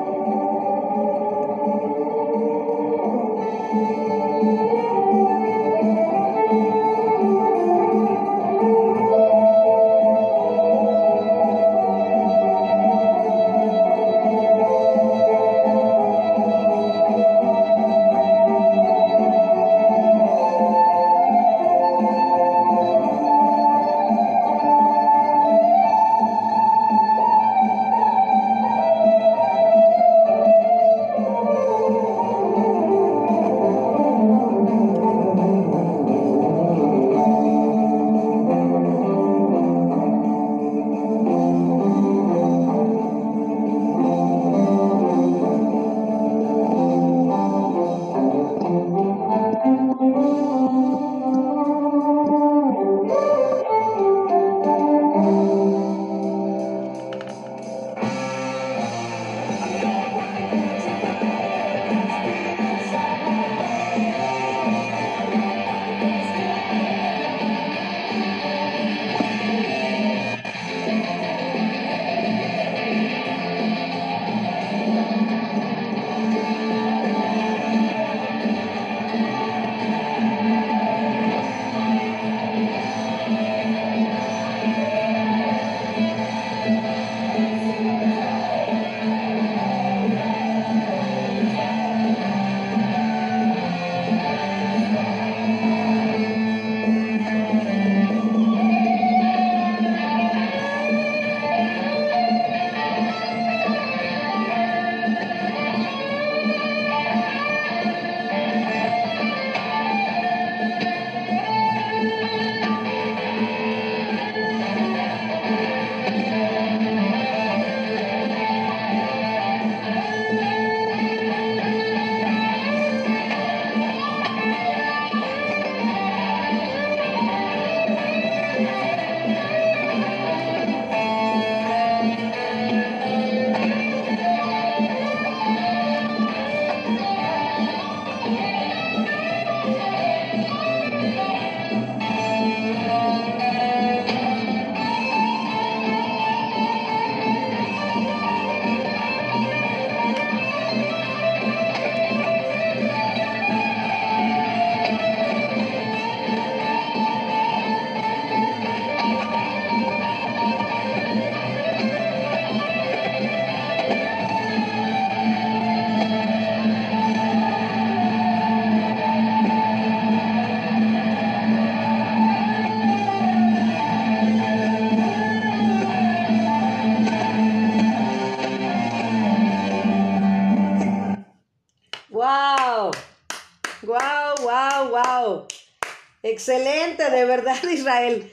Israel.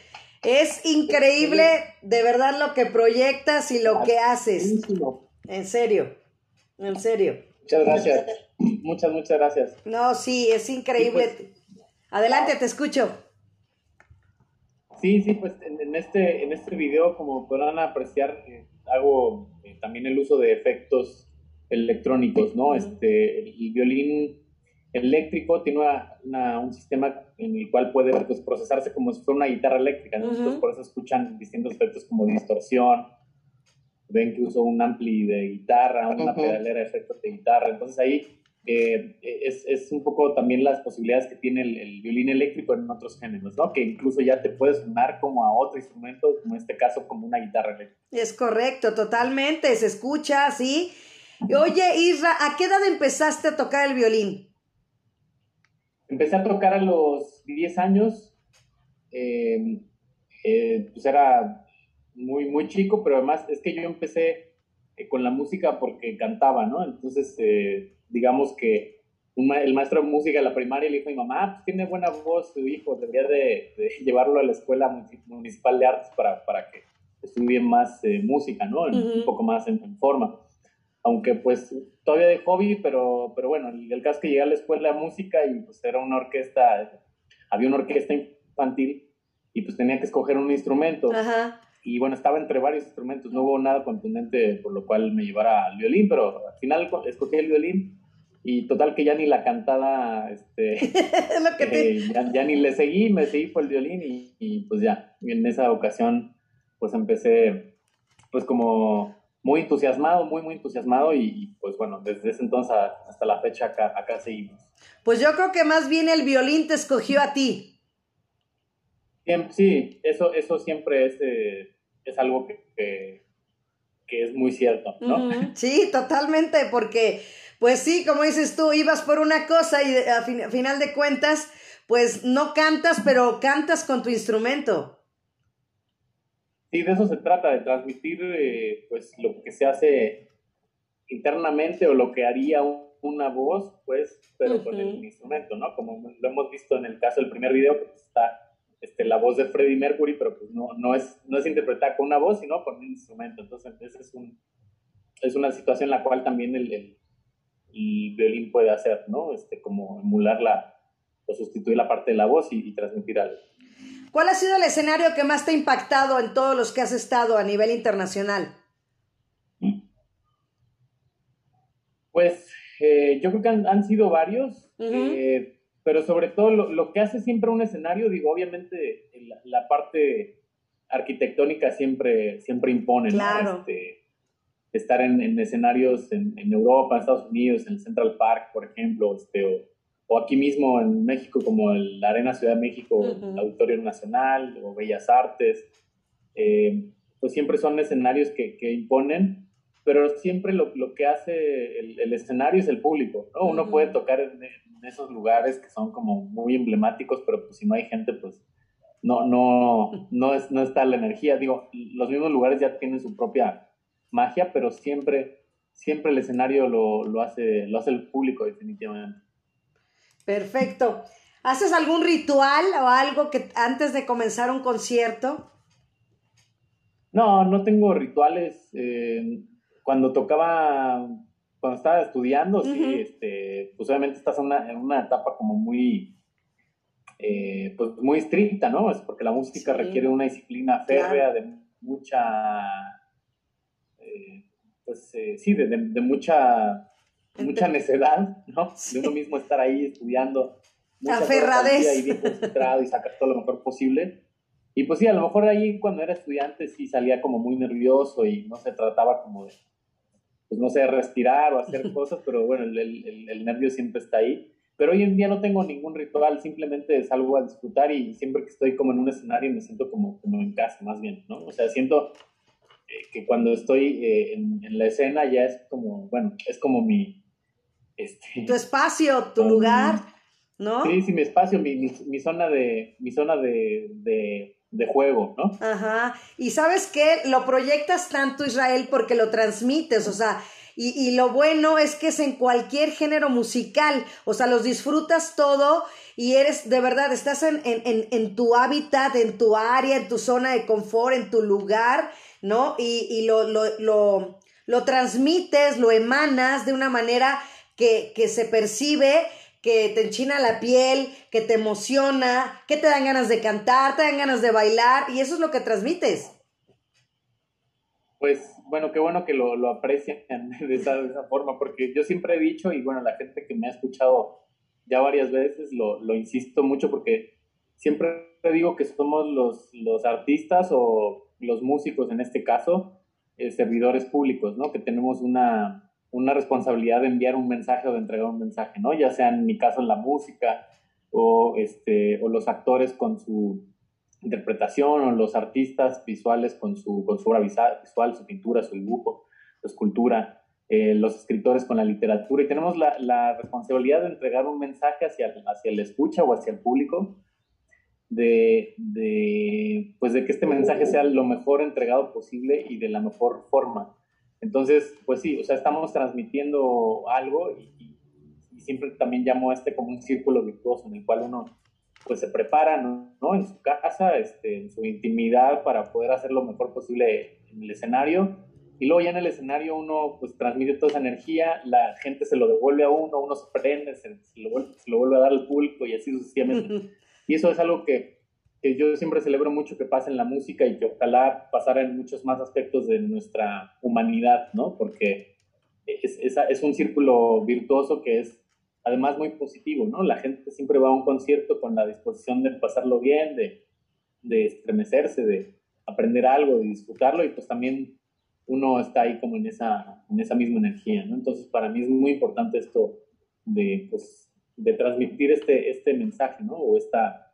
Es increíble, de verdad, lo que proyectas y lo que haces. En serio, en serio. Muchas gracias. Muchas, muchas gracias. No, sí, es increíble. Pues, Adelante, te escucho. Sí, sí, pues en, este, en este video, como podrán apreciar, eh, hago eh, también el uso de efectos electrónicos, ¿no? Este, el violín eléctrico tiene un sistema en el cual puede pues, procesarse como si fuera una guitarra eléctrica, Entonces por eso escuchan distintos efectos como distorsión, ven que uso un ampli de guitarra, una pedalera de efectos de guitarra, entonces ahí eh, es, es, un poco también las posibilidades que tiene el, violín eléctrico en otros géneros, ¿no? Que incluso ya te puedes sonar como a otro instrumento, como en este caso como una guitarra eléctrica. Es correcto, totalmente, se escucha así. Oye, Isra, ¿a qué edad empezaste a tocar el violín? Empecé a tocar a los 10 años, eh, eh, pues era muy, muy chico, pero además es que yo empecé eh, con la música porque cantaba, ¿no? Entonces, digamos que el maestro de música de la primaria le dijo a mi mamá, ah, pues tiene buena voz su hijo, debería de, <laughs> llevarlo a la escuela municipal de artes para, para que estudie más música, ¿no? Un poco más en forma aunque pues todavía de hobby, pero, pero bueno, el, caso es que llegué a la escuela de música y pues era una orquesta, había una orquesta infantil y pues tenía que escoger un instrumento. Y bueno, estaba entre varios instrumentos, no hubo nada contundente por lo cual me llevara al violín, pero al final escogí el violín y total que ya ni la cantada, este, <laughs> eh, ya, ni le seguí, me seguí por el violín y, y pues ya, en esa ocasión pues empecé pues como muy entusiasmado, muy, muy entusiasmado y, pues bueno, desde ese entonces hasta la fecha acá, acá seguimos. Pues yo creo que más bien el violín te escogió a ti. Sí, eso, eso siempre es, eh, es algo que, que, es muy cierto, ¿no? <laughs> Sí, totalmente, porque pues sí, como dices tú, ibas por una cosa y a, a final de cuentas, pues no cantas, pero cantas con tu instrumento. Sí, de eso se trata, de transmitir eh, pues lo que se hace internamente o lo que haría una voz, pues, pero con el instrumento, ¿no? Como lo hemos visto en el caso del primer video, que está este, la voz de Freddie Mercury, pero pues no, no, es, no es interpretada con una voz, sino con un instrumento. Entonces, es, un, es una situación en la cual también el, el, violín puede hacer, ¿no? Este, como emular la, o sustituir la parte de la voz y, y transmitir algo. ¿Cuál ha sido el escenario que más te ha impactado en todos los que has estado a nivel internacional? Pues eh, yo creo que han, sido varios, eh, pero sobre todo lo, que hace siempre un escenario, digo, obviamente la, parte arquitectónica siempre, siempre impone, claro. Este, estar en, escenarios en, Europa, en Estados Unidos, en el Central Park, por ejemplo, este, o aquí mismo en México como la Arena Ciudad de México, el Auditorio Nacional o Bellas Artes, eh, pues siempre son escenarios que, que imponen, pero siempre lo, lo que hace el, escenario es el público, ¿no? Uno puede tocar en, esos lugares que son como muy emblemáticos, pero pues si no hay gente, pues no, no, no, es, no está la energía. Digo, los mismos lugares ya tienen su propia magia, pero siempre, siempre el escenario lo, lo hace, lo hace el público definitivamente. Perfecto. ¿Haces algún ritual o algo que antes de comenzar un concierto? No, no tengo rituales. Eh, cuando tocaba, cuando estaba estudiando, sí, este, pues obviamente estás en una, etapa como muy, eh, pues muy estricta, ¿no? Es porque la música requiere una disciplina férrea de mucha, eh, pues sí, de mucha mucha necedad, ¿no? De uno mismo estar ahí estudiando. Aferradez. Y bien concentrado y sacar todo lo mejor posible. Y pues sí, a lo mejor ahí cuando era estudiante sí salía como muy nervioso y no se trataba como de, pues no sé, respirar o hacer <laughs> cosas, pero bueno, el, el, el, nervio siempre está ahí. Pero hoy en día no tengo ningún ritual, simplemente salgo a disfrutar y siempre que estoy como en un escenario me siento como, como en casa, más bien, ¿no? O sea, siento eh, que cuando estoy eh, en, en, la escena ya es como, bueno, es como mi, este, tu espacio, tu lugar, ¿no? Sí, sí, mi espacio, mi, zona de, mi zona de, juego, ¿no? Ajá. Y sabes qué, lo proyectas tanto Israel porque lo transmites, o sea, y, lo bueno es que es en cualquier género musical, o sea, los disfrutas todo y eres, de verdad, estás en, en, en, tu hábitat, en tu área, en tu zona de confort, en tu lugar, ¿no? Y, y lo, lo, lo, lo, transmites, lo emanas de una manera que, que se percibe que te enchina la piel, que te emociona, que te dan ganas de cantar, te dan ganas de bailar, y eso es lo que transmites. Pues bueno, qué bueno que lo, lo aprecian <laughs> de esa, de esa, forma, porque yo siempre he dicho, y bueno, la gente que me ha escuchado ya varias veces, lo, lo insisto mucho, porque siempre digo que somos los, los artistas o los músicos en este caso, eh, servidores públicos, ¿no? Que tenemos una, una responsabilidad de enviar un mensaje o de entregar un mensaje, ¿no? Ya sea en mi caso en la música o, este, o los actores con su interpretación o los artistas visuales con su, con su obra visual, su pintura, su dibujo, su escultura, eh, los escritores con la literatura y tenemos la, la, responsabilidad de entregar un mensaje hacia, hacia el escucha o hacia el público de, de, pues de que este mensaje sea lo mejor entregado posible y de la mejor forma. Entonces, pues sí, o sea, estamos transmitiendo algo y, y siempre también llamo a este como un círculo virtuoso en el cual uno pues se prepara, ¿no? En su casa, este, en su intimidad para poder hacer lo mejor posible en el escenario. Y luego ya en el escenario uno pues transmite toda esa energía, la gente se lo devuelve a uno, uno se prende, se, lo, vuelve, se lo, vuelve, a dar al público y así sucesivamente. <laughs> y eso es algo que, yo siempre celebro mucho que pase en la música y que ojalá pasara en muchos más aspectos de nuestra humanidad, ¿no? Porque es, es, es un círculo virtuoso que es además muy positivo, ¿no? La gente siempre va a un concierto con la disposición de pasarlo bien, de, de estremecerse, de aprender algo, de disfrutarlo y pues también uno está ahí como en esa, en esa misma energía, ¿no? Entonces para mí es muy importante esto de, pues, de transmitir este, este mensaje, ¿no? O esta,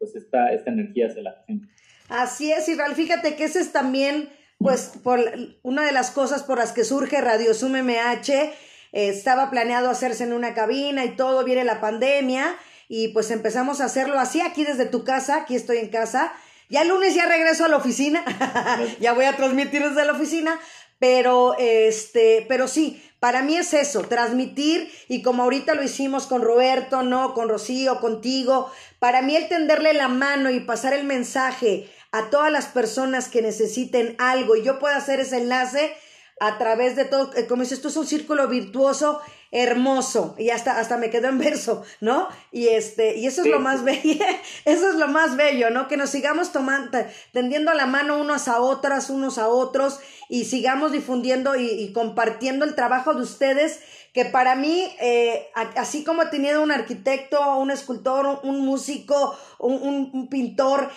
pues esta, esta energía hacia la gente. Así es, Israel, fíjate que ese es también, pues, por una de las cosas por las que surge Radio Zoom MH, estaba planeado hacerse en una cabina y todo, viene la pandemia y pues empezamos a hacerlo así aquí desde tu casa, aquí estoy en casa. Ya el lunes ya regreso a la oficina, <laughs> ya voy a transmitir desde la oficina, pero este, pero sí, para mí es eso, transmitir y como ahorita lo hicimos con Roberto, no, con Rocío, contigo, para mí el tenderle la mano y pasar el mensaje a todas las personas que necesiten algo y yo pueda hacer ese enlace, a través de todo, eh, como dices, esto es un círculo virtuoso hermoso y hasta, hasta me quedó en verso, ¿no? Y este, y eso es lo más bello, <laughs> eso es lo más bello, ¿no? Que nos sigamos tomando, tendiendo la mano unos a otras, unos a otros y sigamos difundiendo y, compartiendo el trabajo de ustedes que para mí, eh, así como he tenido un arquitecto, un escultor, un músico, un, un pintor,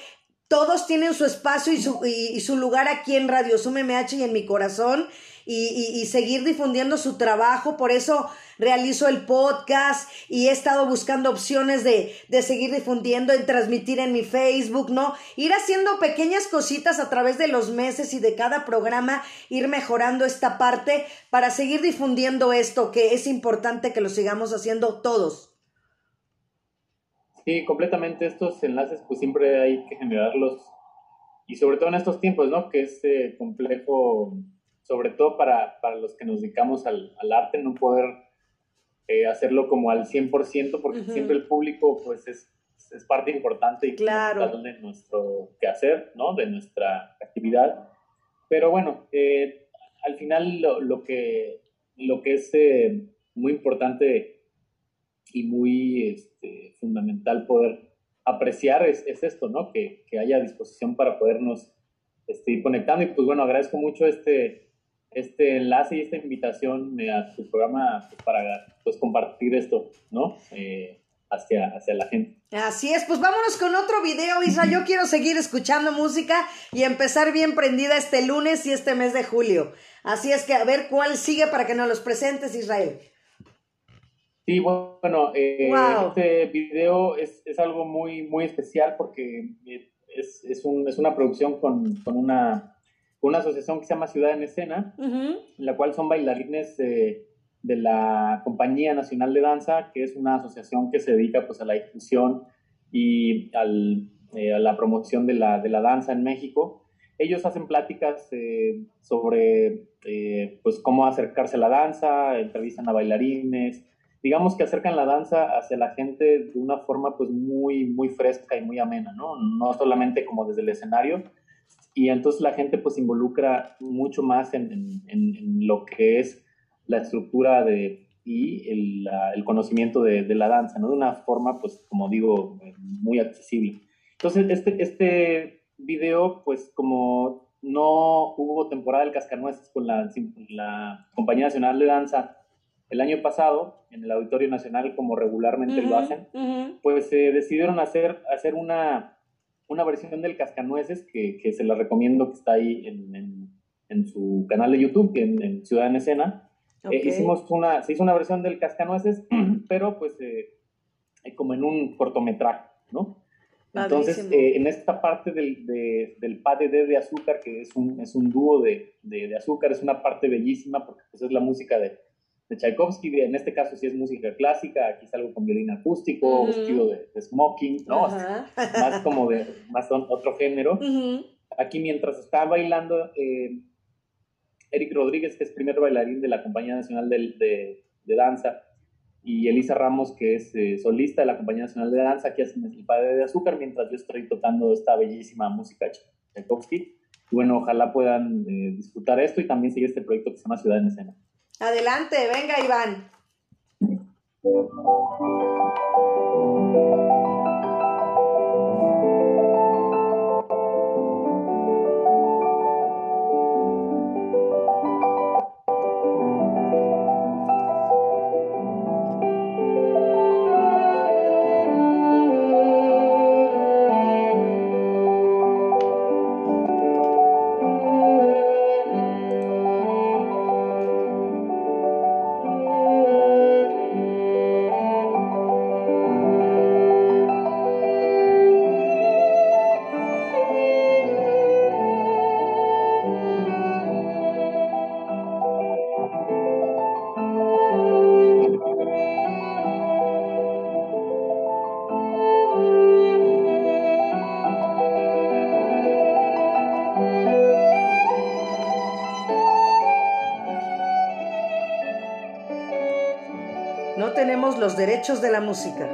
todos tienen su espacio y su, y, su lugar aquí en Radio Sum MH y en mi corazón y, seguir difundiendo su trabajo. Por eso realizo el podcast y he estado buscando opciones de, de seguir difundiendo, en transmitir en mi Facebook, ¿no? Ir haciendo pequeñas cositas a través de los meses y de cada programa, ir mejorando esta parte para seguir difundiendo esto que es importante que lo sigamos haciendo todos. Sí, completamente estos enlaces pues siempre hay que generarlos y sobre todo en estos tiempos, ¿no? Que es eh, complejo, sobre todo para, para, los que nos dedicamos al, al arte, no poder eh, hacerlo como al 100% porque siempre el público pues es, es parte importante y claro. de nuestro quehacer, ¿no? De nuestra actividad. Pero bueno, eh, al final lo, lo, que, lo que es muy importante y muy este, fundamental poder apreciar es, es esto, ¿no? Que, que, haya disposición para podernos este, ir conectando. Y pues bueno, agradezco mucho este, este enlace y esta invitación eh, a tu programa pues, para pues, compartir esto, ¿no? Eh, hacia, hacia la gente. Así es, pues vámonos con otro video, Isra. Yo quiero seguir escuchando música y empezar bien prendida este lunes y este mes de julio. Así es que a ver cuál sigue para que nos los presentes, Israel. Sí, bueno, eh, este video es, es, algo muy, muy especial porque es, es, un, es una producción con, con, una, una asociación que se llama Ciudad en Escena, en la cual son bailarines de la Compañía Nacional de Danza, que es una asociación que se dedica pues, a la difusión y al, eh, a la promoción de la, de la danza en México. ellos hacen pláticas eh, sobre eh, pues cómo acercarse a la danza, entrevistan a bailarines, digamos que acercan la danza hacia la gente de una forma pues muy, muy fresca y muy amena, ¿no? No solamente como desde el escenario, y entonces la gente pues involucra mucho más en, en, lo que es la estructura de, y el, el conocimiento de, de, la danza, ¿no? De una forma pues como digo, muy accesible. Entonces este, este video pues como no hubo temporada del Cascanueces con la, la Compañía Nacional de Danza el año pasado, en el Auditorio Nacional, como regularmente lo hacen, pues se decidieron hacer, hacer una, una versión del Cascanueces que, que se la recomiendo que está ahí en, en, su canal de YouTube, en, en Ciudad en Escena. Eh, hicimos una, se hizo una versión del Cascanueces, <clears throat> pero pues eh, como en un cortometraje, ¿no? Entonces, eh, en esta parte del, de, del PADD de azúcar, que es un, es un dúo de, de, de, azúcar, es una parte bellísima porque pues, es la música de, de Tchaikovsky, en este caso sí es música clásica, aquí es algo con violín acústico, vestido de, smoking, ¿no? Más como de, más otro género. Aquí mientras está bailando, eh, Eric Rodríguez, que es primer bailarín de la Compañía Nacional de, de, Danza, y Elisa Ramos, que es eh, solista de la Compañía Nacional de Danza, aquí hacen el padre de azúcar, mientras yo estoy tocando esta bellísima música Tchaikovsky. bueno, ojalá puedan eh, disfrutar esto y también seguir este proyecto que se llama Ciudad en Escena. Adelante, venga Iván. Los derechos de la música.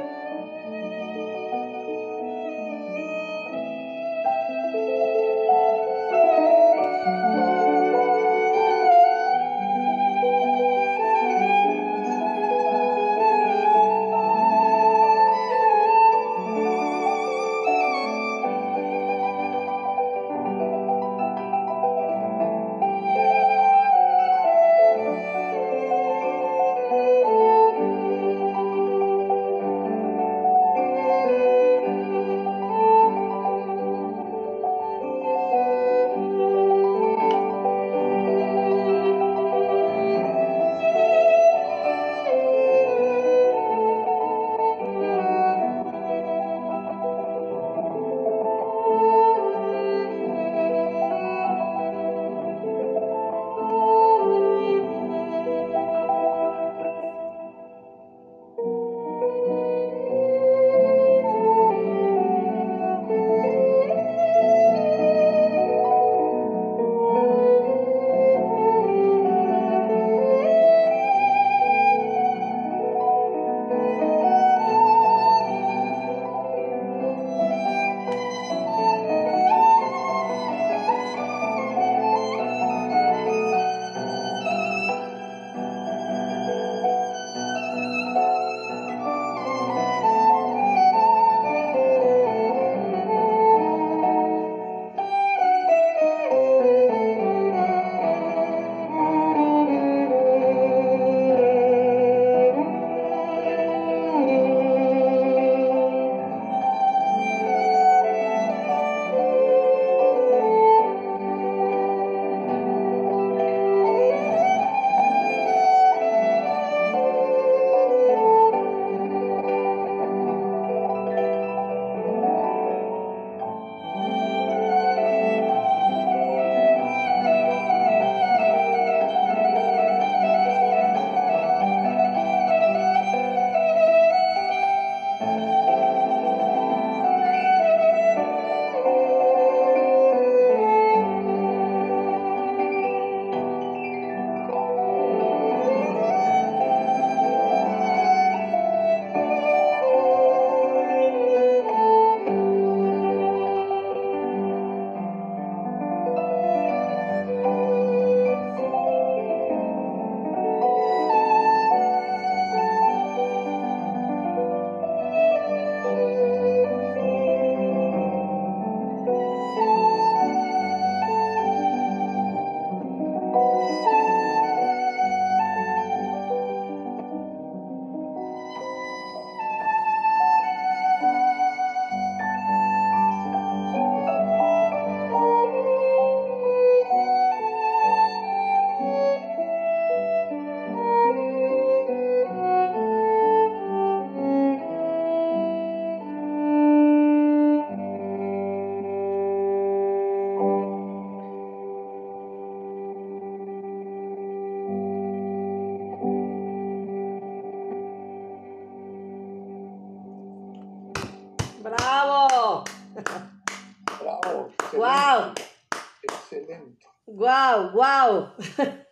Wow, wow. <laughs>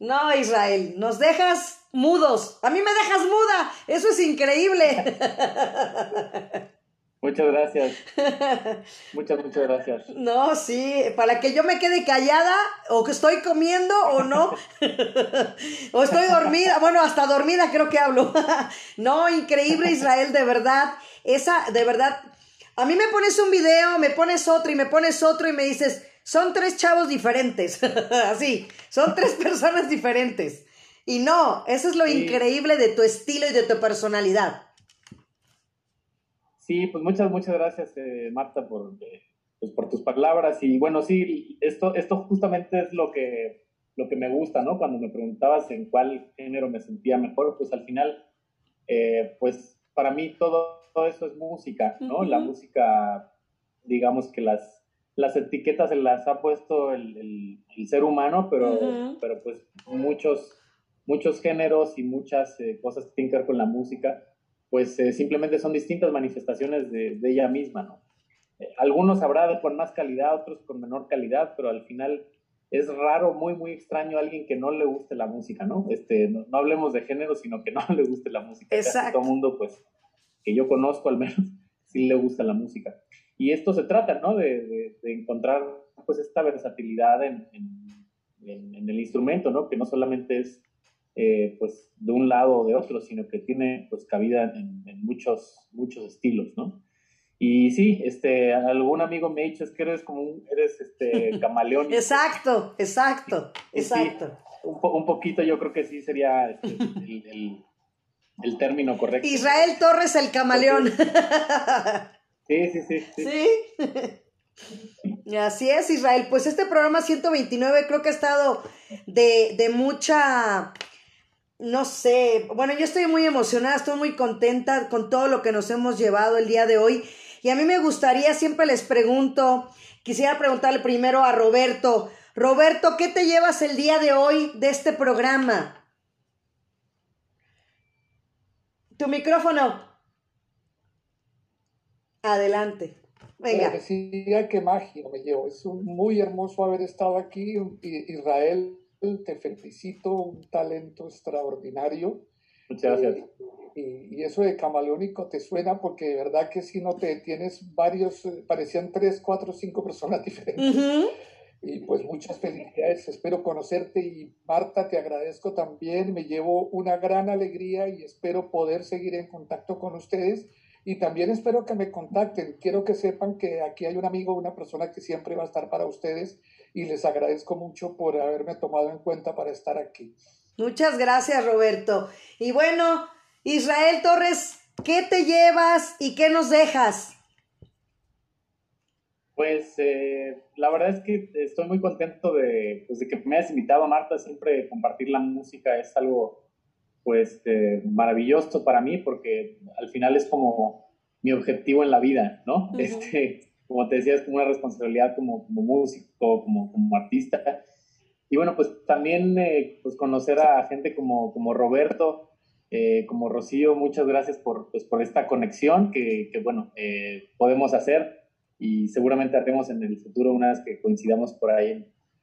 No, Israel, nos dejas mudos. A mí me dejas muda. Eso es increíble. <laughs> Muchas gracias. Muchas, muchas gracias. No, sí, para que yo me quede callada o que estoy comiendo o no. <laughs> o estoy dormida. Bueno, hasta dormida creo que hablo. no, increíble Israel, de verdad. Esa, de verdad. A mí me pones un video, me pones otro y me pones otro y me dices, son tres chavos diferentes. <laughs> Así, son tres personas diferentes. Y no, eso es lo increíble de tu estilo y de tu personalidad. Sí, pues muchas, muchas gracias, eh, Marta, por, eh, pues por tus palabras. Y bueno, sí, esto, esto justamente es lo que, lo que me gusta, ¿no? Cuando me preguntabas en cuál género me sentía mejor, pues al final, eh, pues para mí todo, todo, eso es música, ¿no? La música, digamos que las, las etiquetas se las ha puesto el, el, ser humano, pero, pero pues muchos, muchos géneros y muchas cosas que tienen que ver con la música pues eh, simplemente son distintas manifestaciones de, ella misma, ¿no? Eh, algunos habrá con más calidad, otros con menor calidad, pero al final es raro, muy, muy extraño alguien que no le guste la música, ¿no? Este, no, hablemos de género, sino que no <laughs> le guste la música. Exacto. todo mundo, pues, que yo conozco al menos, sí le gusta la música. Y esto se trata, ¿no? De, encontrar, pues, esta versatilidad en, en, el instrumento, ¿no? Que no solamente es eh, pues de un lado o de otro, sino que tiene pues cabida en, muchos, muchos estilos, ¿no? Y sí, este, algún amigo me ha dicho, es que eres como un, eres este <laughs> camaleón. exacto, exacto, exacto. un, poquito yo creo que sí sería este, el, el, término correcto. Israel Torres el camaleón. <laughs> sí, sí, sí. Sí. ¿Sí? <laughs> Así es, Israel. Pues este programa 129 creo que ha estado de, de mucha no sé, bueno, yo estoy muy emocionada, estoy muy contenta con todo lo que nos hemos llevado el día de hoy. Y a mí me gustaría, siempre les pregunto, quisiera preguntarle primero a Roberto. Roberto, ¿qué te llevas el día de hoy de este programa? Tu micrófono. Adelante. Venga. Decía que magia me llevo. Es muy hermoso haber estado aquí. Israel te felicito, un talento extraordinario. Muchas gracias. Y, eso de camaleónico te suena porque de verdad que si no te tienes varios, eh, parecían tres, cuatro, cinco personas <laughs> diferentes. Y pues muchas felicidades, espero conocerte y Marta, te agradezco también, me llevo una gran alegría y espero poder seguir en contacto con ustedes y también espero que me contacten. Quiero que sepan que aquí hay un amigo, una persona que siempre va a estar para ustedes y les agradezco mucho por haberme tomado en cuenta para estar aquí. Muchas gracias, Roberto. Y bueno, Israel Torres, ¿qué te llevas y qué nos dejas? Pues eh, la verdad es que estoy muy contento de, pues, de que me hayas invitado, Marta. Siempre compartir la música es algo pues eh, maravilloso para mí porque al final es como mi objetivo en la vida, ¿no? Este, como te decía, es como una responsabilidad como, como músico, como, como artista. Y bueno, pues también eh, pues conocer a gente como, como Roberto, eh, como Rocío, muchas gracias por, pues, por esta conexión que, que bueno, eh, podemos hacer y seguramente haremos en el futuro una vez que coincidamos por ahí en,